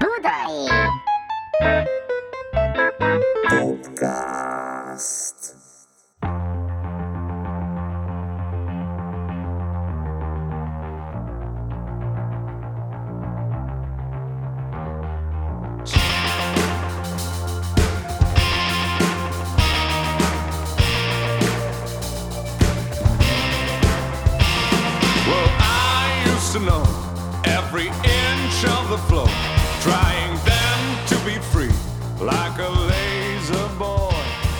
Budai! Podcast. Floor, trying then to be free, like a laser boy.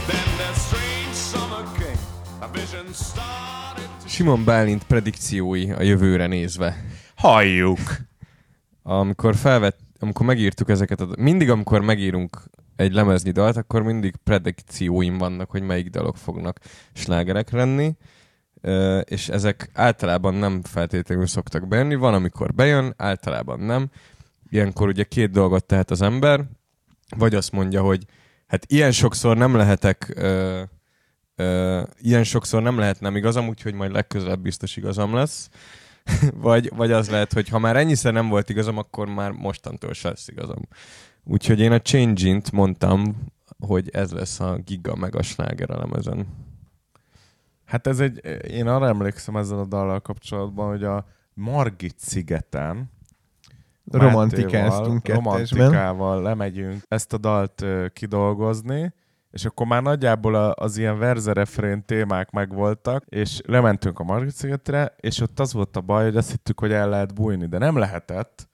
Then that strange summer came, a vision started to. Simon Bálint predikciói a jövőre nézve. Halljuk. Amikor felvett, amikor megírtuk ezeket, a, mindig amikor megírunk egy lemeznyi dalt, akkor mindig predikcióim vannak, hogy melyik dalok fognak slágerek lenni, és ezek általában nem feltétlenül szoktak bejönni, van, amikor bejön, általában nem. Ilyenkor ugye két dolgot tehet az ember, vagy azt mondja, hogy hát ilyen sokszor nem lehetek ö, ö, ilyen sokszor nem lehet nem igazam, úgyhogy majd legközelebb biztos igazam lesz. vagy, vagy az lehet, hogy ha már ennyiszer nem volt igazam, akkor már mostantól se lesz igazam. Úgyhogy én a Change-int mondtam, hogy ez lesz a giga meg a sláger elemezen. Hát ez egy, én arra emlékszem ezzel a dallal kapcsolatban, hogy a Margit szigeten Romantikáztunk. Romantikával lemegyünk ezt a dalt kidolgozni, és akkor már nagyjából az ilyen verze-refrén témák megvoltak, és lementünk a Margit szigetre, és ott az volt a baj, hogy azt hittük, hogy el lehet bújni, de nem lehetett,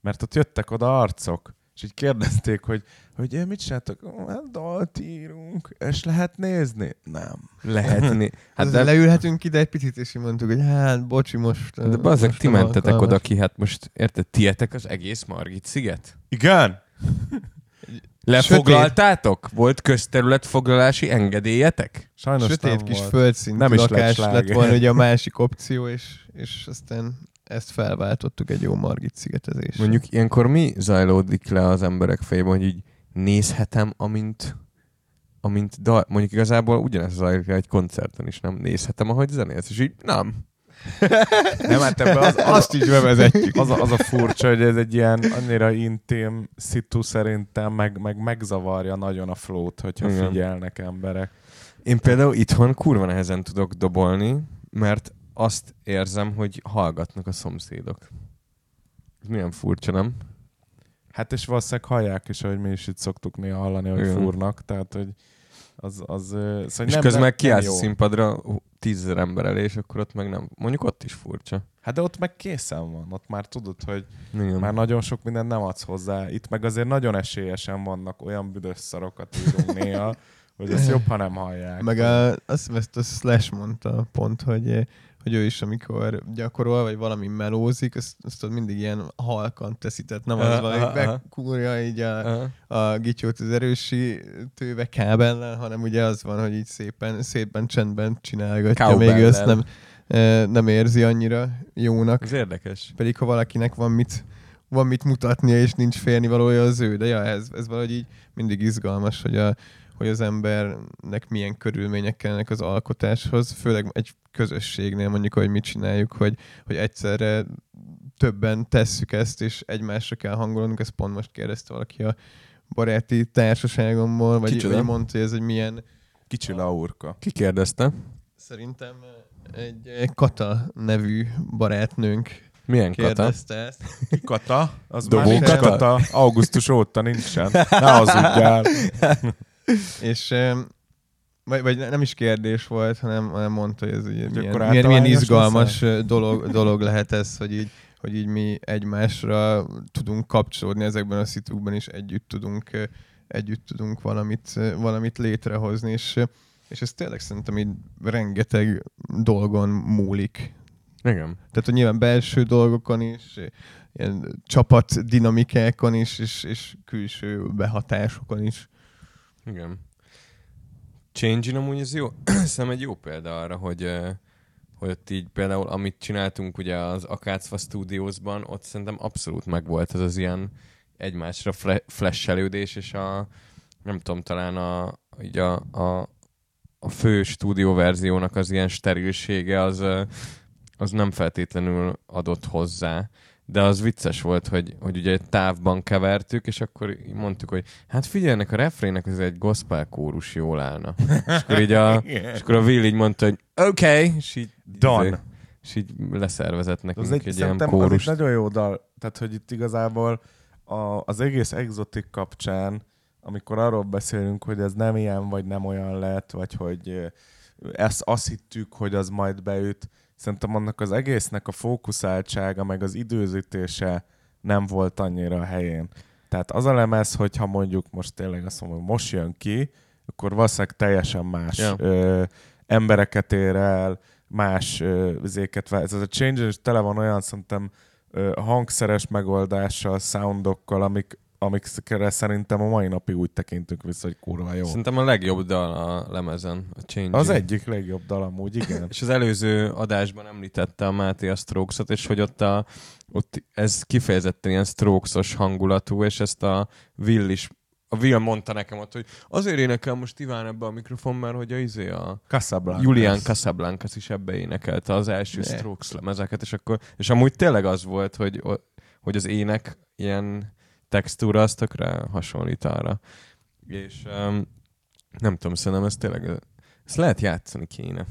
mert ott jöttek oda arcok, és így kérdezték, hogy, hogy "Eh, mit csináltok? Hát dalt írunk, és lehet nézni? Nem. Lehetni. Hát de leülhetünk ide egy picit, és mondtuk, hogy hát, bocsi, most... de bazeg, most ti mentetek alkalmas. oda ki, hát most érted, tietek az egész Margit sziget? Igen? Lefoglaltátok? Volt közterületfoglalási engedélyetek? Sajnos Sötét nem kis volt. földszintű Nem is lett lakás lett, sláger. volna ugye a másik opció, és, és aztán ezt felváltottuk egy jó Margit szigetezés. Mondjuk ilyenkor mi zajlódik le az emberek fejében, hogy így nézhetem, amint amint dal, mondjuk igazából ugyanez zajlik egy koncerten is, nem nézhetem, ahogy zenélsz, és így nem. Nem, hát ebbe az, az, Azt is bevezetjük. az, a, az a furcsa, hogy ez egy ilyen annyira intim szitu szerintem, meg, meg megzavarja nagyon a flót, hogyha Igen. figyelnek emberek. Én például itthon kurva nehezen tudok dobolni, mert azt érzem, hogy hallgatnak a szomszédok. Ez milyen furcsa, nem? Hát és valószínűleg hallják is, hogy mi is itt szoktuk néha hallani, hogy Igen. fúrnak, tehát hogy az, az szóval és nem, közben meg kiállsz a színpadra tízezer ember elé, és akkor ott meg nem. Mondjuk ott is furcsa. Hát de ott meg készen van, ott már tudod, hogy Igen. már nagyon sok mindent nem adsz hozzá. Itt meg azért nagyon esélyesen vannak olyan büdös szarokat írunk néha, hogy ezt jobb, ha nem hallják. Meg a, azt hiszem, ezt a Slash mondta pont, hogy, hogy ő is, amikor gyakorol, vagy valami melózik, azt, azt mindig ilyen halkan teszi, tehát nem az van, hogy bekúrja így a, a gityót az erősítőbe kábellel, hanem ugye az van, hogy így szépen, szépen csendben csinálgatja, még ő ezt nem, nem érzi annyira jónak. Ez érdekes. Pedig ha valakinek van mit, van mit mutatnia, és nincs félnivalója az ő, de ja, ez, ez valahogy így mindig izgalmas, hogy, a, hogy az embernek milyen körülmények kellenek az alkotáshoz, főleg egy közösségnél mondjuk, hogy mit csináljuk, hogy, hogy egyszerre többen tesszük ezt, és egymásra kell hangolnunk, ezt pont most kérdezte valaki a baráti társaságomból, vagy, Kicsoda? vagy mondta, hogy ez egy milyen, Kicsi laurka. Ki kérdezte? szerintem egy, Kata nevű barátnőnk Milyen kata? kérdezte ezt. Kata, az Dobó már kata? kata. Augusztus óta nincsen. Ne hazudjál. És vagy, vagy nem is kérdés volt, hanem, hanem mondta, hogy ez ugye milyen, akkor milyen, milyen általános izgalmas dolog, dolog lehet ez, hogy így, hogy így mi egymásra tudunk kapcsolódni ezekben a szitukban, és együtt tudunk, együtt tudunk valamit, valamit létrehozni, és, és ez tényleg szerintem így rengeteg dolgon múlik. Igen. Tehát, hogy nyilván belső dolgokon is, ilyen csapat dinamikákon is, és, és külső behatásokon is. Igen. Change amúgy ez jó. Szerintem egy jó példa arra, hogy, hogy ott így például, amit csináltunk ugye az Akácfa Studiosban, ott szerintem abszolút megvolt ez az ilyen egymásra fle- flashelődés, és a nem tudom, talán a, így a, a, a fő stúdió verziónak az ilyen sterilsége az, az nem feltétlenül adott hozzá. De az vicces volt, hogy, hogy ugye egy távban kevertük, és akkor mondtuk, hogy hát figyeljenek, a refrének ez egy gospel kórus jól állna. és akkor így a, és akkor a Will így mondta, hogy oké, okay, és így, Done. és így leszervezett nekünk Az egy, egy, ilyen szerintem az egy kórust. nagyon jó dal. Tehát, hogy itt igazából a, az egész exotik kapcsán, amikor arról beszélünk, hogy ez nem ilyen, vagy nem olyan lett, vagy hogy ezt azt hittük, hogy az majd beüt, szerintem annak az egésznek a fókuszáltsága, meg az időzítése nem volt annyira a helyén. Tehát az a lemez, hogyha mondjuk most tényleg azt mondom, hogy most jön ki, akkor valószínűleg teljesen más Ja. ö, embereket ér el, más ö, zéket vár. Ez a Change is tele van olyan szerintem ö, hangszeres megoldással, soundokkal, amik, amikre szerintem a mai napig úgy tekintünk vissza, hogy kurva jó. Szerintem a legjobb dal a lemezen, a Change. Az egyik legjobb dal amúgy, igen. És az előző adásban említette a Máté a Strokes-ot, és hogy ott, a, ott ez kifejezetten ilyen Strokes-os hangulatú, és ezt a Will is a Will mondta nekem ott, hogy azért énekel most Iván ebbe a mikrofon, mert hogy a, izé a Casablanca. Julian Casablancas is ebbe énekelte az első Ne. Strokes lemezeket, és akkor, és amúgy tényleg az volt, hogy, hogy az ének ilyen textúra az tökre hasonlít arra. És um, nem tudom, szerintem ez tényleg, ezt lehet játszani kéne.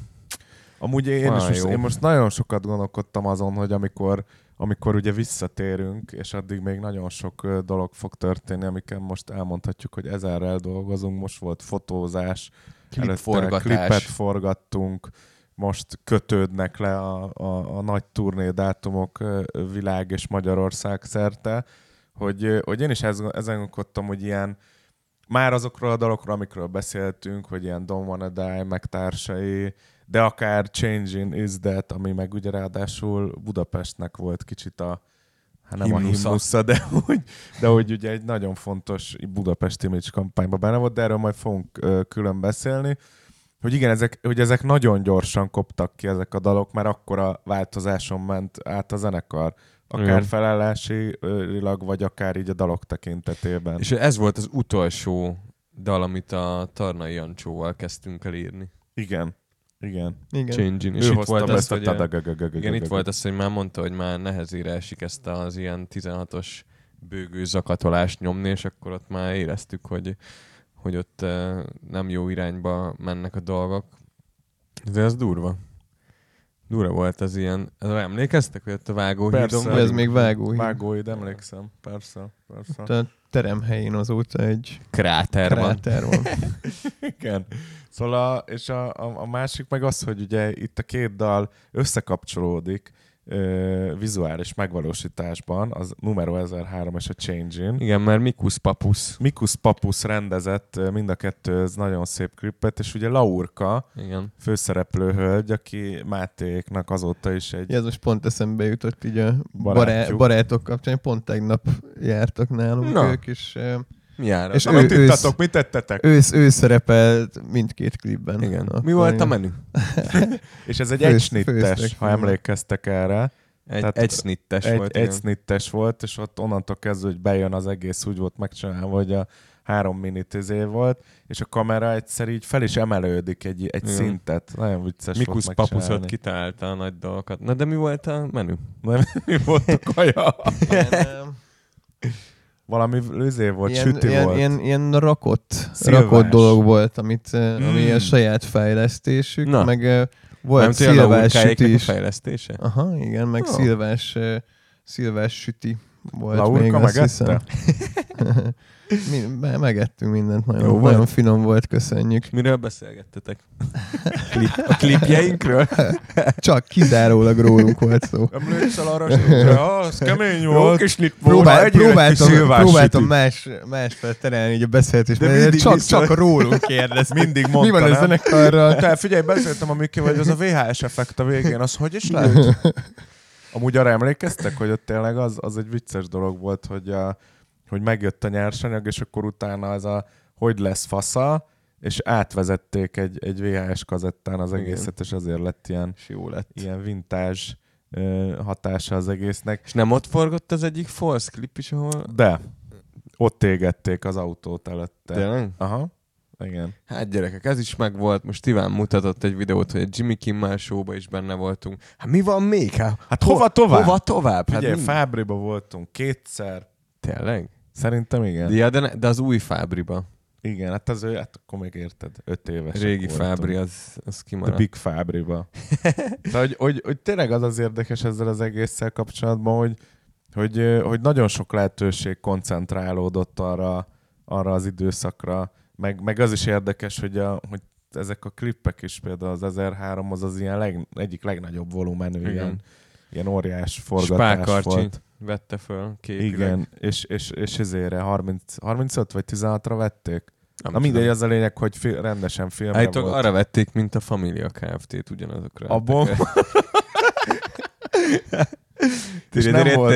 Amúgy én, is most, én most nagyon sokat gondolkodtam azon, hogy amikor, amikor ugye visszatérünk, és addig még nagyon sok dolog fog történni, amiken most elmondhatjuk, hogy ezerrel dolgozunk, most volt fotózás, előtte Klipforgatás. klipet forgattunk, most kötődnek le a, a, a nagy turnédátumok ö, világ és Magyarország szerte, hogy, hogy én is ez, ezen gondolkodtam, hogy ilyen már azokról a dalokról, amikről beszéltünk, hogy ilyen Don't Wanna Die, meg társai, de akár Changing Is That, ami meg ugye ráadásul Budapestnek volt kicsit a hát nem Himnusza. a himnusza, de hogy, de hogy ugye egy nagyon fontos Budapest image kampányban benne volt, de erről majd fogunk külön beszélni, hogy igen, ezek, hogy ezek nagyon gyorsan koptak ki ezek a dalok, mert akkor a változáson ment át a zenekar. Akár Igen. felállásilag, vagy akár így a dalok tekintetében. És ez volt az utolsó dal, amit a Tarnai Jancsóval kezdtünk el írni. Igen. Igen. Igen. Change-in. És Ő itt volt be az, ezt a. Igen, itt volt az, hogy már mondta, hogy már nehezére esik ezt az ilyen 16-os bőgő zakatolást nyomni, és akkor ott már éreztük, hogy, hogy ott eh, nem jó irányba mennek a dolgok. De ez durva. Durva volt az ilyen. Emlékeztek, hogy ott a vágóhídon Persze. Ez még vágóhíd. Vágóid, emlékszem. Persze, persze. Ott A terem helyén azóta egy kráter van. kráter van. Igen. Szóval, a, és a, a, a másik meg az, hogy ugye itt a két dal összekapcsolódik ö, vizuális megvalósításban, az numero 1003 és a Change-in. Igen, mert Mikus Papus. Mikus Papus rendezett mind a kettő ez nagyon szép klipet, és ugye Laurka, Igen. főszereplő hölgy, aki Mátéknak azóta is egy... Ja, ez most pont eszembe jutott így a Barátjuk. bará- barátok kapcsán. Pont tegnap jártak nálunk Na. ők, és eh, Mi jár? És Na, ő- mit ittatok, mit tettetek? ő, ő szerepelt mindkét klipben. Igen. Akkor Mi volt a menü? És ez egy egysnittes, ha emlékeztek erre. Egy, Tehát egy snittes egy, volt. egy igen. snittes volt, és ott onnantól kezdve, hogy bejön az egész, úgy volt megcsinálva, hogy a három minit izé volt, és a kamera egyszer így fel is emelődik egy, egy Igen. szintet. Nagyon vicces Mikus volt Papus ott megcsinálni. kitalálta a nagy dolgokat. Na de mi volt a menü? Mi volt a kaja? Valami lőzé volt, ilyen, süti ilyen, volt. ilyen, ilyen rakott, Szilvás. rakott dolog volt, amit, eh, ami Mm. a saját fejlesztésük, Na. meg eh, volt Nem szilvás süti a is. fejlesztése? Aha, igen, meg Jó. szilvás, eh, szilvás süti volt Laurka még, azt megette? hiszem. Mi, me- megettünk mindent, nagyon, Jó Jó, volt? nagyon finom volt, köszönjük. Miről beszélgettetek? A klipjeinkről? Csak kizárólag rólunk volt szó. Emlékszel arra, hogy ah, az kemény volt. kis Próbál, egy kis próbáltam, szilvás próbáltam sütit. más, másfele terelni így a beszélgetést, De mert csak, csak rólunk kérdez. Mindig Mi mondta, van a zenekarral? Te figyelj, beszéltem a Miki, hogy az a VHS effekt a végén, az hogy is lehet? Amúgy arra emlékeztek, hogy ott tényleg az, az egy vicces dolog volt, hogy, a, hogy megjött a nyersanyag, és akkor utána az a hogy lesz fasza, és átvezették egy, egy VHS kazettán az Igen. egészet, és azért lett ilyen, És jó lett. ilyen vintage hatása az egésznek. És nem ott forgott az egyik false klip is, ahol... De ott égették az autót előtte. Tényleg? Aha. Igen. Hát gyerekek, ez is megvolt. Most Iván mutatott egy videót, hogy a Jimmy Kimmel show is benne voltunk. Hát mi van még? Hát, Hát hova tovább? Hova tovább? Hát Ugye? Fábriba voltunk kétszer. Tényleg? Szerintem igen. Ja, de, ne, de az új Fábriba. Igen, hát az ő, hát akkor még érted, öt éves. Régi Fábri, az, az The kimaradt. Big Fábriba. Tehát, hogy, hogy, hogy, tényleg az az érdekes ezzel az egésszel kapcsolatban, hogy, hogy, hogy nagyon sok lehetőség koncentrálódott arra, arra az időszakra, meg, meg az is érdekes, hogy, a, hogy ezek a klippek is, például az 1003 az az ilyen leg, egyik legnagyobb volumenű, Igen. ilyen, ilyen óriás forgatás Spákarcsi volt. vette föl képileg. Igen, és, és, és ezére 30, 35 vagy 16-ra vették. Nem Na mindegy, az a lényeg, hogy fi, rendesen filmre Állítólag volt. arra vették, mint a Familia Kft-t ugyanazokra. Abból És, nem volt-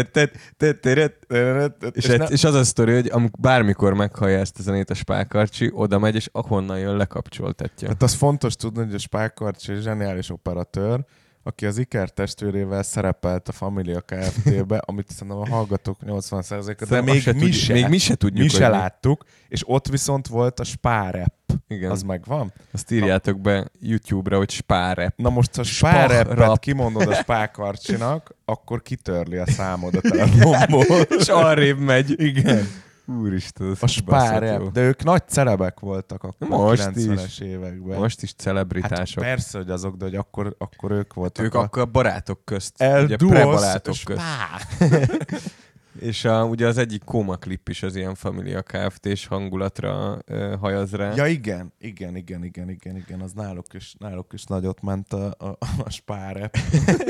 és, és, és az a sztori, hogy amik bármikor meghallja ezt a zenét a spákarcsi, oda megy, és ahonnan jön, lekapcsoltatja. Hát az fontos tudni, hogy a Spákarcs egy zseniális operatőr, aki az Iker testvérével szerepelt a Familia Kft-be, amit szerintem a hallgatók 80%-a, de még mi, tudjuk- se, még mi se tudjuk, mi se láttuk, és ott viszont volt a Spárep. Igen. Az megvan? Azt írjátok be YouTube-ra, hogy spárep. Na most, ha Spárepet kimondod a Spákarcsinak, akkor kitörli a számod a telefonból. És arrébb megy. Igen. Úristen, A Spárep. De ők nagy celebek voltak akkor Most a 90-es is. években. Most is hát celebritások. persze, hogy azok, de hogy akkor, akkor ők voltak ők a... akkor a barátok közt. El ugye Duos prebarátok közt. Spá. És a, ugye az egyik kóma klip is az ilyen Familia Kft-s hangulatra uh, hajaz rá. Ja igen, igen, igen, igen, igen, igen, az náluk is, náluk is nagyot ment a, a, a spárep.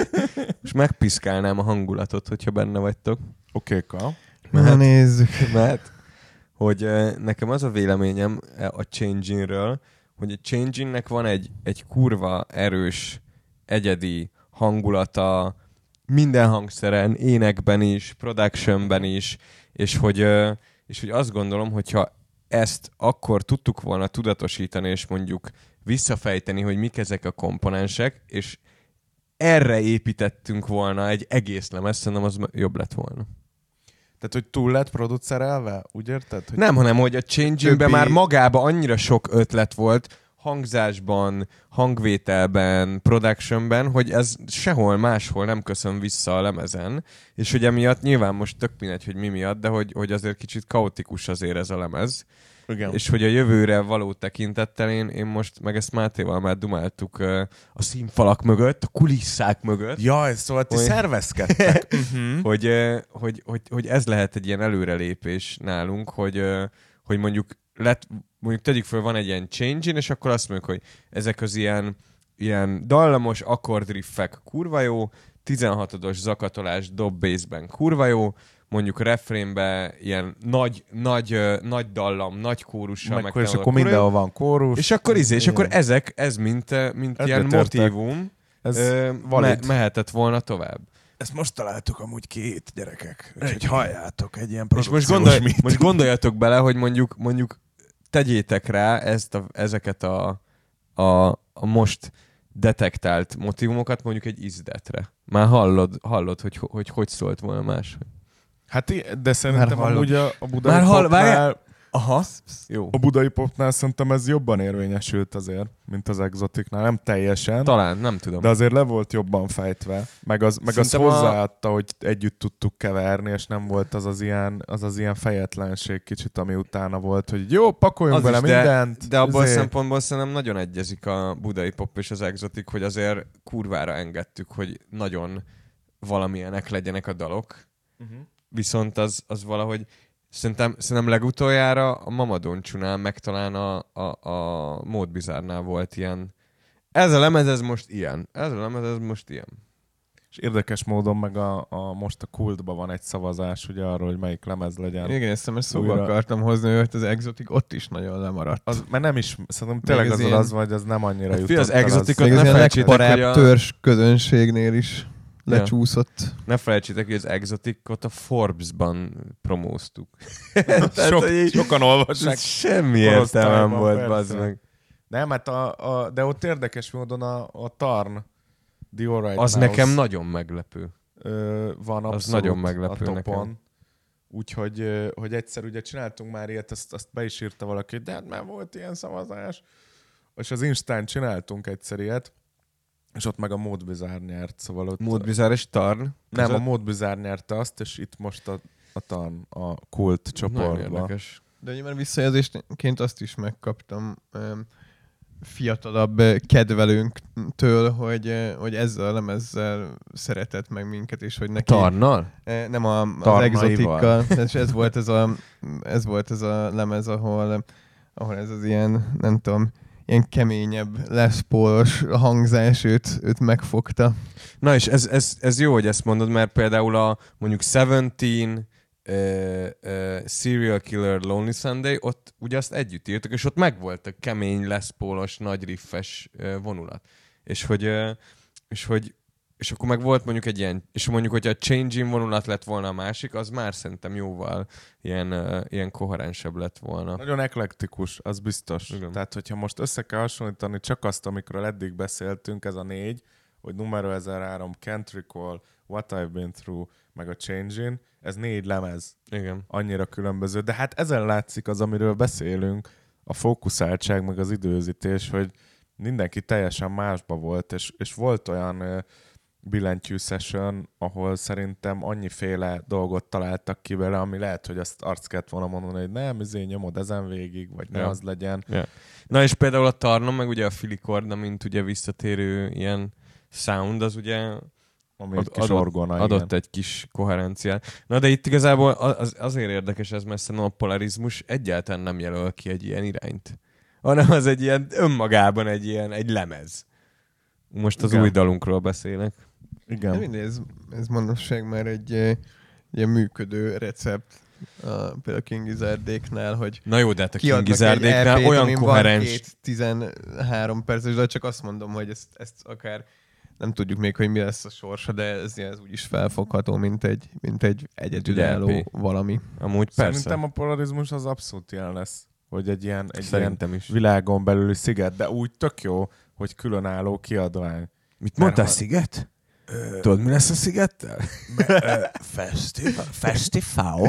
És megpiszkálnám a hangulatot, hogyha benne vagytok. Okéka. Na nézzük. Mert hogy nekem az a véleményem eh, a Changing-ről, hogy a Changing-nek van egy, egy kurva erős, egyedi hangulata, minden hangszeren, énekben is, productionben is, és hogy, és hogy azt gondolom, hogyha ezt akkor tudtuk volna tudatosítani, és mondjuk visszafejteni, hogy mik ezek a komponensek, és erre építettünk volna egy egész lemez, szerintem az jobb lett volna. Tehát, hogy túl lett producerelve? Úgy érted? Hogy Nem, hanem hogy a changingben Többi- már magába annyira sok ötlet volt, hangzásban, hangvételben, productionben, hogy ez sehol máshol nem köszön vissza a lemezen, és hogy emiatt nyilván most tök mindegy, hogy mi miatt, de hogy, hogy azért kicsit kaotikus azért ez a lemez, Igen. és hogy a jövőre való tekintettel én, én most, meg ezt Mátéval már dumáltuk a színfalak mögött, a kulisszák mögött, Jaj, szóval ti Hogy- szervezkedtek. uh-huh. hogy, hogy, hogy, hogy ez lehet egy ilyen előrelépés nálunk, hogy, hogy mondjuk lett, mondjuk tegyük föl, van egy ilyen change és akkor azt mondjuk, hogy ezek az ilyen, ilyen dallamos akkordriffek kurva jó, 16-os zakatolás dob bassben kurva jó, mondjuk refrénbe ilyen nagy, nagy, nagy dallam, nagy kórussal Meg, hogy és akkor mindenhol van kórus. És akkor izé, és akkor ezek, ez mint, mint ilyen Egyetértek. motívum, Ez ö, me- mehetett volna tovább. Ezt most találtuk amúgy két gyerekek. Egy halljátok, egy ilyen És most, gondolj, most gondoljatok bele, hogy mondjuk, mondjuk tegyétek rá ezt a, ezeket a, a, a most detektált motivumokat mondjuk egy izdetre. Már hallod, hallod hogy, hogy hogy szólt volna más. Hát de szerintem amúgy a, a budai Már hall- popnál! Aha. Jó. a budai popnál szerintem ez jobban érvényesült azért, mint az exotiknál. Nem teljesen, Talán, nem tudom. de azért le volt jobban fejtve. Meg az, meg az Szerintem a- hozzáadta, hogy együtt tudtuk keverni, és nem volt az az ilyen, az az ilyen fejetlenség kicsit, ami utána volt, hogy jó, pakoljunk Az bele is, de- mindent. De abban a izé. szempontból szerintem nagyon egyezik a budai pop és az exotik, hogy azért kurvára engedtük, hogy nagyon valamilyenek legyenek a dalok. Uh-huh. Viszont az, az valahogy szerintem, szerintem legutoljára a Mamadoncsúnál, meg talán a, a, a Módbizárnál volt ilyen. Ez a lemez, ez most ilyen. Ez a lemez, ez most ilyen. És érdekes módon meg a, a, most a kultban van egy szavazás ugye arról, hogy melyik lemez legyen. Igen, ezt ezt szóba Újra. akartam hozni, hogy az exotik ott is nagyon lemaradt. Az, mert nem is, szerintem tényleg ez az, ilyen- az vagy, az nem annyira Hát jutott az Még az ne ilyen felejtsétek, legparább hogy a- törzs közönségnél is Ja. Lecsúszott. Ne felejtsétek, hogy az exotikot a Forbes-ban promóztuk. Sok, így- sokan olvassák. Semmi értelmem volt, bazd meg. Nem, hát a, a, de ott érdekes módon a, a Tarn, The Alright Az Mouse, nekem nagyon meglepő. ö, van Az abszolút nagyon meglepő a topon. nekem. Úgyhogy hogy egyszer ugye csináltunk már ilyet, azt, azt be is írta valaki, de hát már volt ilyen szavazás. És az Instán csináltunk egyszer ilyet, és ott meg a Mód Bizarre nyert, szóval ott... Módbizár és Tarn. nem, a Mód Bizarre nyerte azt, és itt most a, a TAN, a kult csoportban. érdekes. De nyilván visszajelzésként azt is megkaptam öm, fiatalabb ö, kedvelőnktől, hogy, ö, hogy ezzel a lemezzel szeretett meg minket, és hogy neki... Tarnnal? Eh, Nem a, az Tarnaival. exotikkal. És ez volt ez a, ez volt ez a lemez, ahol, ahol ez az ilyen, nem tudom, ilyen keményebb, leszpólos hangzás őt, őt megfogta. Na és ez, ez, ez jó, hogy ezt mondod, mert például a mondjuk Seventeen, uh, uh, Serial Killer Lonely Sunday, ott ugye azt együtt írtak, és ott megvolt a kemény, leszpólos, nagy riffes uh, vonulat. És hogy, uh, és hogy és akkor meg volt mondjuk egy ilyen, és mondjuk, hogyha a Changing vonulat lett volna a másik, az már szerintem jóval ilyen, uh, ilyen koherensebb lett volna. Nagyon eklektikus, az biztos. Igen. Tehát, hogyha most össze kell hasonlítani csak azt, amikről eddig beszéltünk, ez a négy, hogy numero 1003, Can't Recall, What I've Been Through, meg a Changing, ez négy lemez, Igen. annyira különböző. De hát ezen látszik az, amiről beszélünk, a fókuszáltság, meg az időzítés, hogy mindenki teljesen másba volt, és, és volt olyan billentyű session, ahol szerintem annyiféle dolgot találtak ki vele, ami lehet, hogy azt arc kellett volna mondani, hogy nem, izé nyomod ezen végig, vagy ne Ja. az legyen. Na és például a Tarnon, meg ugye a Filikorda, mint ugye visszatérő ilyen sound, az ugye Ami Ad- egy kis adott- orgona, adott igen. egy kis koherenciát. Na de itt igazából az, azért érdekes ez, mert szerintem a polarizmus egyáltalán nem jelöl ki egy ilyen irányt. Hanem az egy ilyen önmagában egy ilyen egy lemez. Most az Igen. új dalunkról beszélek. De Igen. mindegy, ez, ez manapság már egy ö, ilyen működő recept. A, például a King Gizárdéknál, hogy Na jó, de hát a kiadnak King egy Gizárdéknál EP-t, olyan koherens... két 13 perces, de csak azt mondom, hogy ezt, ezt akár nem tudjuk még, hogy mi lesz a sorsa, de ez, ez úgyis felfogható, mint egy, mint egy egyedülálló EP. valami. Amúgy persze. Szerintem a polarizmus az abszolút ilyen lesz, hogy egy ilyen, egy ilyen Szerintem is. világon belüli sziget, de úgy tök jó, hogy különálló kiadvány. Mit mondtál, sziget? Tudod, mi lesz a szigettel? Fesztivál? Fesztivál?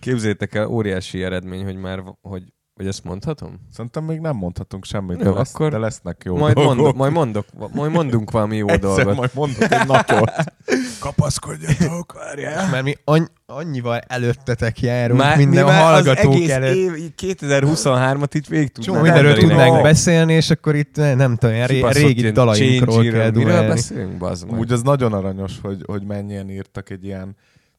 Képzétek el, óriási eredmény, hogy már, hogy, hogy ezt mondhatom? Szerintem még nem mondhatunk semmit, de, lesz, akkor de lesznek jó majd, dolgok. mondok, majd, mondok, majd mondunk valami jó Egyszer dolgot. majd mondok egy napot. Kapaszkodjatok, várjál. Mert mi any- annyival előttetek járunk Már, minden mi már hallgatók az egész előtt. év, 2023-at itt végig tudnánk mindenről tudnánk beszélni, és akkor itt ne- nem tudom, ilyen ré- régi dalainkról kell Miről beszélünk, bazd? Úgy az nagyon aranyos, hogy, hogy mennyien írtak egy ilyen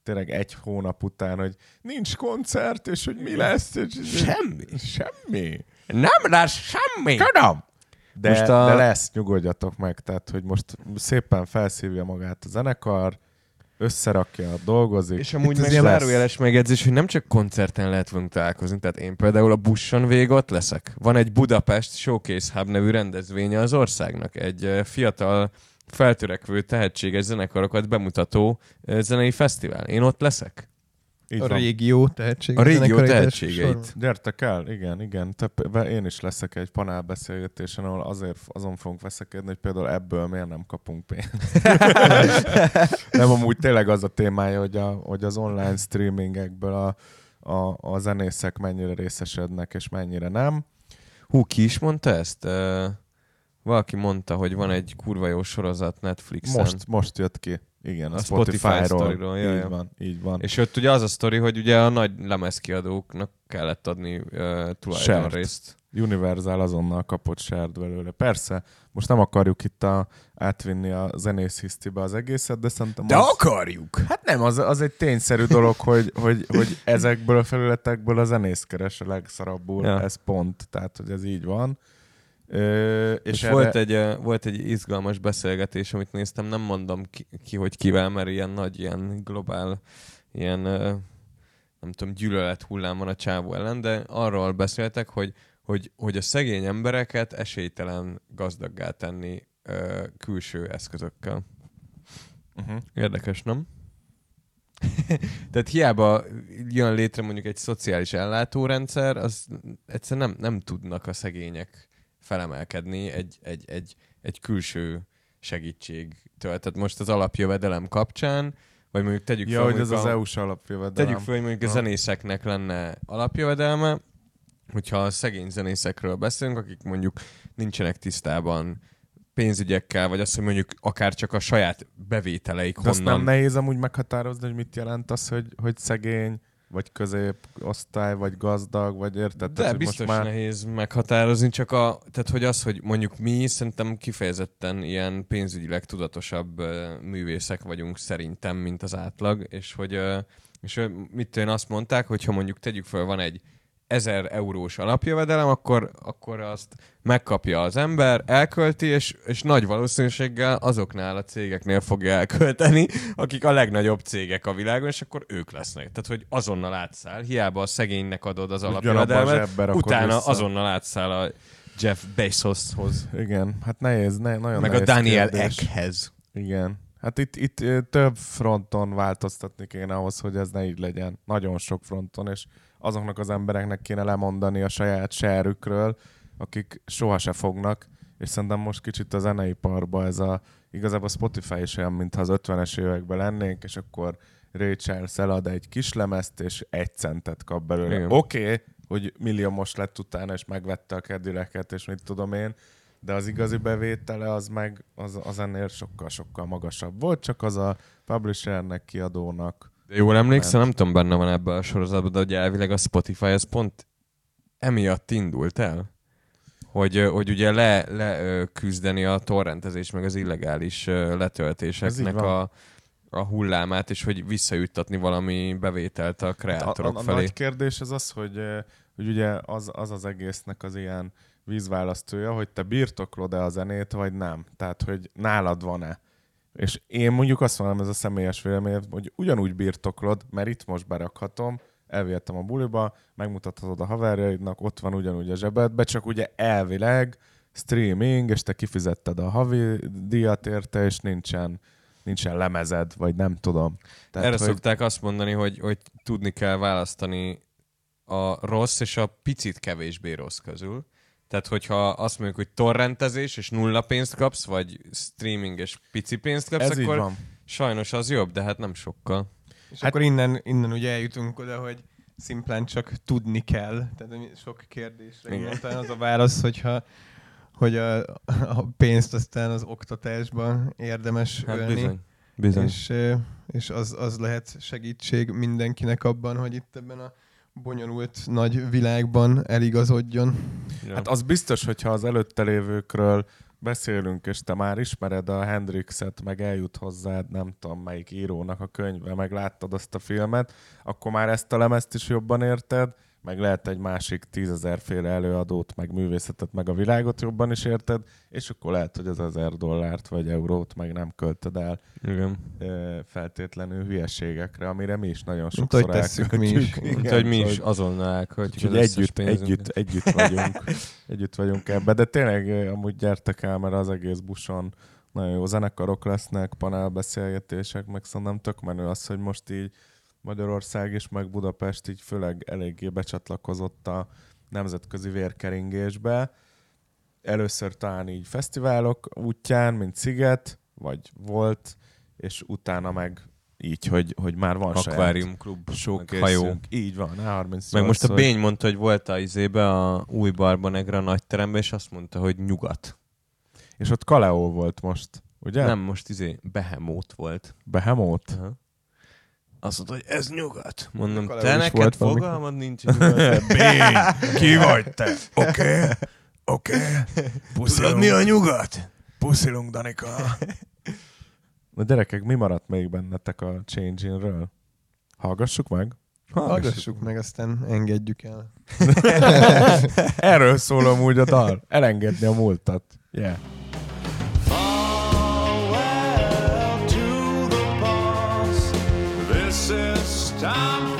tényleg egy hónap után, hogy nincs koncert, és hogy mi lesz. És, Semmi. Semmi. Nem lesz semmi. Tudom. De, Most a- de lesz, nyugodjatok meg. Tehát, hogy most szépen felszívja magát a zenekar, összerakja, dolgozik. És amúgy meg zárójeles megjegyzés, hogy nem csak koncerten lehet velünk találkozni, tehát én például a busson végig ott leszek. Van egy Budapest Showcase Hub nevű rendezvénye az országnak, egy fiatal, feltörekvő, tehetséges zenekarokat bemutató eh, zenei fesztivál. Én ott leszek. Így A van. régió tehetség. A régió tehetségeit. Gyertek el, igen, igen. Több, be- én is leszek egy panelbeszélgetésen, ahol azért azon fogunk veszekedni, hogy például ebből miért nem kapunk pénzt. nem, amúgy tényleg az a témája, hogy, a, hogy az online streamingekből a, a, a zenészek mennyire részesednek, és mennyire nem. Hú, ki is mondta ezt? Uh, valaki mondta, hogy van egy kurva jó sorozat Netflixen. Most, most jött ki. Igen, a, A Spotify Spotify Spotify-ról. ja, így van, így van. És ott ugye az a sztori, hogy ugye a nagy lemezkiadóknak kellett adni uh, tulajdonrészt. Universal azonnal kapott sárt belőle. Persze, most nem akarjuk itt a, átvinni a zenész hisztibe az egészet, de szerintem az... akarjuk! Hát nem, az, az egy tényszerű dolog, hogy, hogy, hogy ezekből a felületekből a zenész keres a legszarabbul, ja. ez pont, tehát hogy ez így van. Ö, és És erre, volt, egy, volt egy izgalmas beszélgetés, amit néztem, nem mondom ki, ki hogy kivel, mert ilyen nagy, ilyen globál, ilyen nem tudom, gyűlölet hullám van a csávó ellen, de arról beszéltek, hogy, hogy, hogy a szegény embereket esélytelen gazdaggá tenni ö, külső eszközökkel. uh-huh. Érdekes, nem? Tehát hiába jön létre mondjuk egy szociális ellátórendszer, az egyszerűen nem, nem tudnak a szegények felemelkedni egy, egy, egy, egy külső segítségtől. Tehát most az alapjövedelem kapcsán, vagy mondjuk tegyük Ja, fel, hogy ez az EU-s alapjövedelem. Tegyük fel, hogy mondjuk a zenészeknek lenne alapjövedelme, hogyha a szegény zenészekről beszélünk, akik mondjuk nincsenek tisztában pénzügyekkel, vagy azt, hogy mondjuk akár csak a saját bevételeik De azt nem honnan. nehéz amúgy meghatározni, hogy mit jelent az, hogy, hogy szegény, vagy középosztály, vagy gazdag, vagy érted? De Tehát, biztos most már... nehéz meghatározni, csak a, tehát hogy az, hogy mondjuk mi szerintem kifejezetten ilyen pénzügyileg tudatosabb művészek vagyunk szerintem, mint az átlag, és hogy és ö, mit én azt mondták, hogy ha mondjuk tegyük fel, van egy 1000 eurós alapjövedelem, akkor, akkor azt megkapja az ember, elkölti, és, és nagy valószínűséggel azoknál a cégeknél fogja elkölteni, akik a legnagyobb cégek a világon, és akkor ők lesznek. Tehát, hogy azonnal átszáll, hiába a szegénynek adod az a alapjövedelmet, utána vissza. azonnal átszáll a Jeff Bezoshoz, Igen, hát nehéz, ne, nagyon meg a nehéz Daniel kérdés. Eckhez. Igen. Hát itt, itt több fronton változtatni kéne ahhoz, hogy ez ne így legyen. Nagyon sok fronton, és azoknak az embereknek kéne lemondani a saját serükről, akik soha se fognak, és szerintem most kicsit a zeneiparban ez a, igazából Spotify is olyan, mintha az 50-es években lennénk, és akkor Ray Charles elad egy kis lemezt, és egy centet kap belőle. Oké, okay, hogy milliómos lett utána, és megvette a kedileket, és mit tudom én, de az igazi bevétele az meg az, az ennél sokkal-sokkal magasabb volt, csak az a publishernek, kiadónak. De jól emlékszem, nem tudom, benne van ebben a sorozatban, de hogy elvileg a Spotify az pont emiatt indult el, hogy, hogy ugye le, le küzdeni a torrentezés, meg az illegális letöltéseknek a, a hullámát, és hogy visszajuttatni valami bevételt a Hát a, kreátorok a, a felé. nagy kérdés az az, hogy, hogy ugye az, az az egésznek az ilyen vízválasztója, hogy te birtoklod-e a zenét, vagy nem. Tehát, hogy nálad van-e. És én mondjuk azt mondom, ez a személyes vélemény, hogy ugyanúgy birtoklod, mert itt most berakhatom, elvihettem a buliba, megmutathatod a haverjaidnak, ott van ugyanúgy a zsebedbe, csak ugye elvileg streaming, és te kifizetted a havi díjat érte, és nincsen, nincsen lemezed, vagy nem tudom. Erre hogy, szokták azt mondani, hogy, hogy tudni kell választani a rossz és a picit kevésbé rossz közül. Tehát, hogyha azt mondjuk, hogy torrentezés és nulla pénzt kapsz, vagy streaming és pici pénzt kapsz, ez akkor sajnos az jobb, de hát nem sokkal. És hát akkor innen, innen ugye eljutunk oda, hogy szimplán csak tudni kell. Tehát sok kérdésre Igen. az a válasz, hogyha hogy a, a pénzt aztán az oktatásban érdemes Hát ölni. bizony. Bizony. És, és az, az lehet segítség mindenkinek abban, hogy itt ebben a bonyolult nagy világban eligazodjon. Ja. Hát az biztos, hogyha az előtte lévőkről beszélünk, és te már ismered a Hendrixet, meg eljut hozzád, nem tudom melyik írónak a könyve, meg láttad azt a filmet, akkor már ezt a lemezt is jobban érted, meg lehet egy másik tízezerféle előadót, meg művészetet, meg a világot jobban is érted, és akkor lehet, hogy az ezer dollárt vagy eurót meg nem költöd el Igen. feltétlenül hülyeségekre, amire mi is nagyon Mint sokszor ahogy tesszük mi is. elköltjük. Igen, Mint, hogy mi is szóval- azonnal elköltjük az együtt, együtt, együtt vagyunk. együtt vagyunk ebbe, de tényleg amúgy gyertek el, mert az egész buson nagyon jó zenekarok lesznek, panelbeszélgetések, meg szerintem tök menő az, hogy most így Magyarország és meg Budapest így főleg eléggé becsatlakozott a nemzetközi vérkeringésbe. Először talán így fesztiválok útján, mint Sziget, vagy volt, és utána meg így, hogy, hogy már van Akvárium klub, sok hajó. Így van, A38. Meg most a Bény mondta, hogy volt a izébe a új Barba Negra nagy teremben, és azt mondta, hogy nyugat. És ott Kaleo volt most, ugye? Nem, most izé Behemoth volt. Behemoth? Aha. Azt mondta, hogy ez nyugat. Mondom, Kaleo te neked volt valami. fogalmad nincs nyugat. Bény, ki vagy te? Oké, oké. Tudod, mi a nyugat? Puszilunk, Danika. Na gyerekek, mi maradt még bennetek a Change-inről? Hallgassuk meg. Hallgassuk meg, aztán engedjük el. Erről szól amúgy a dal. Elengedni a múltat. Yeah. time.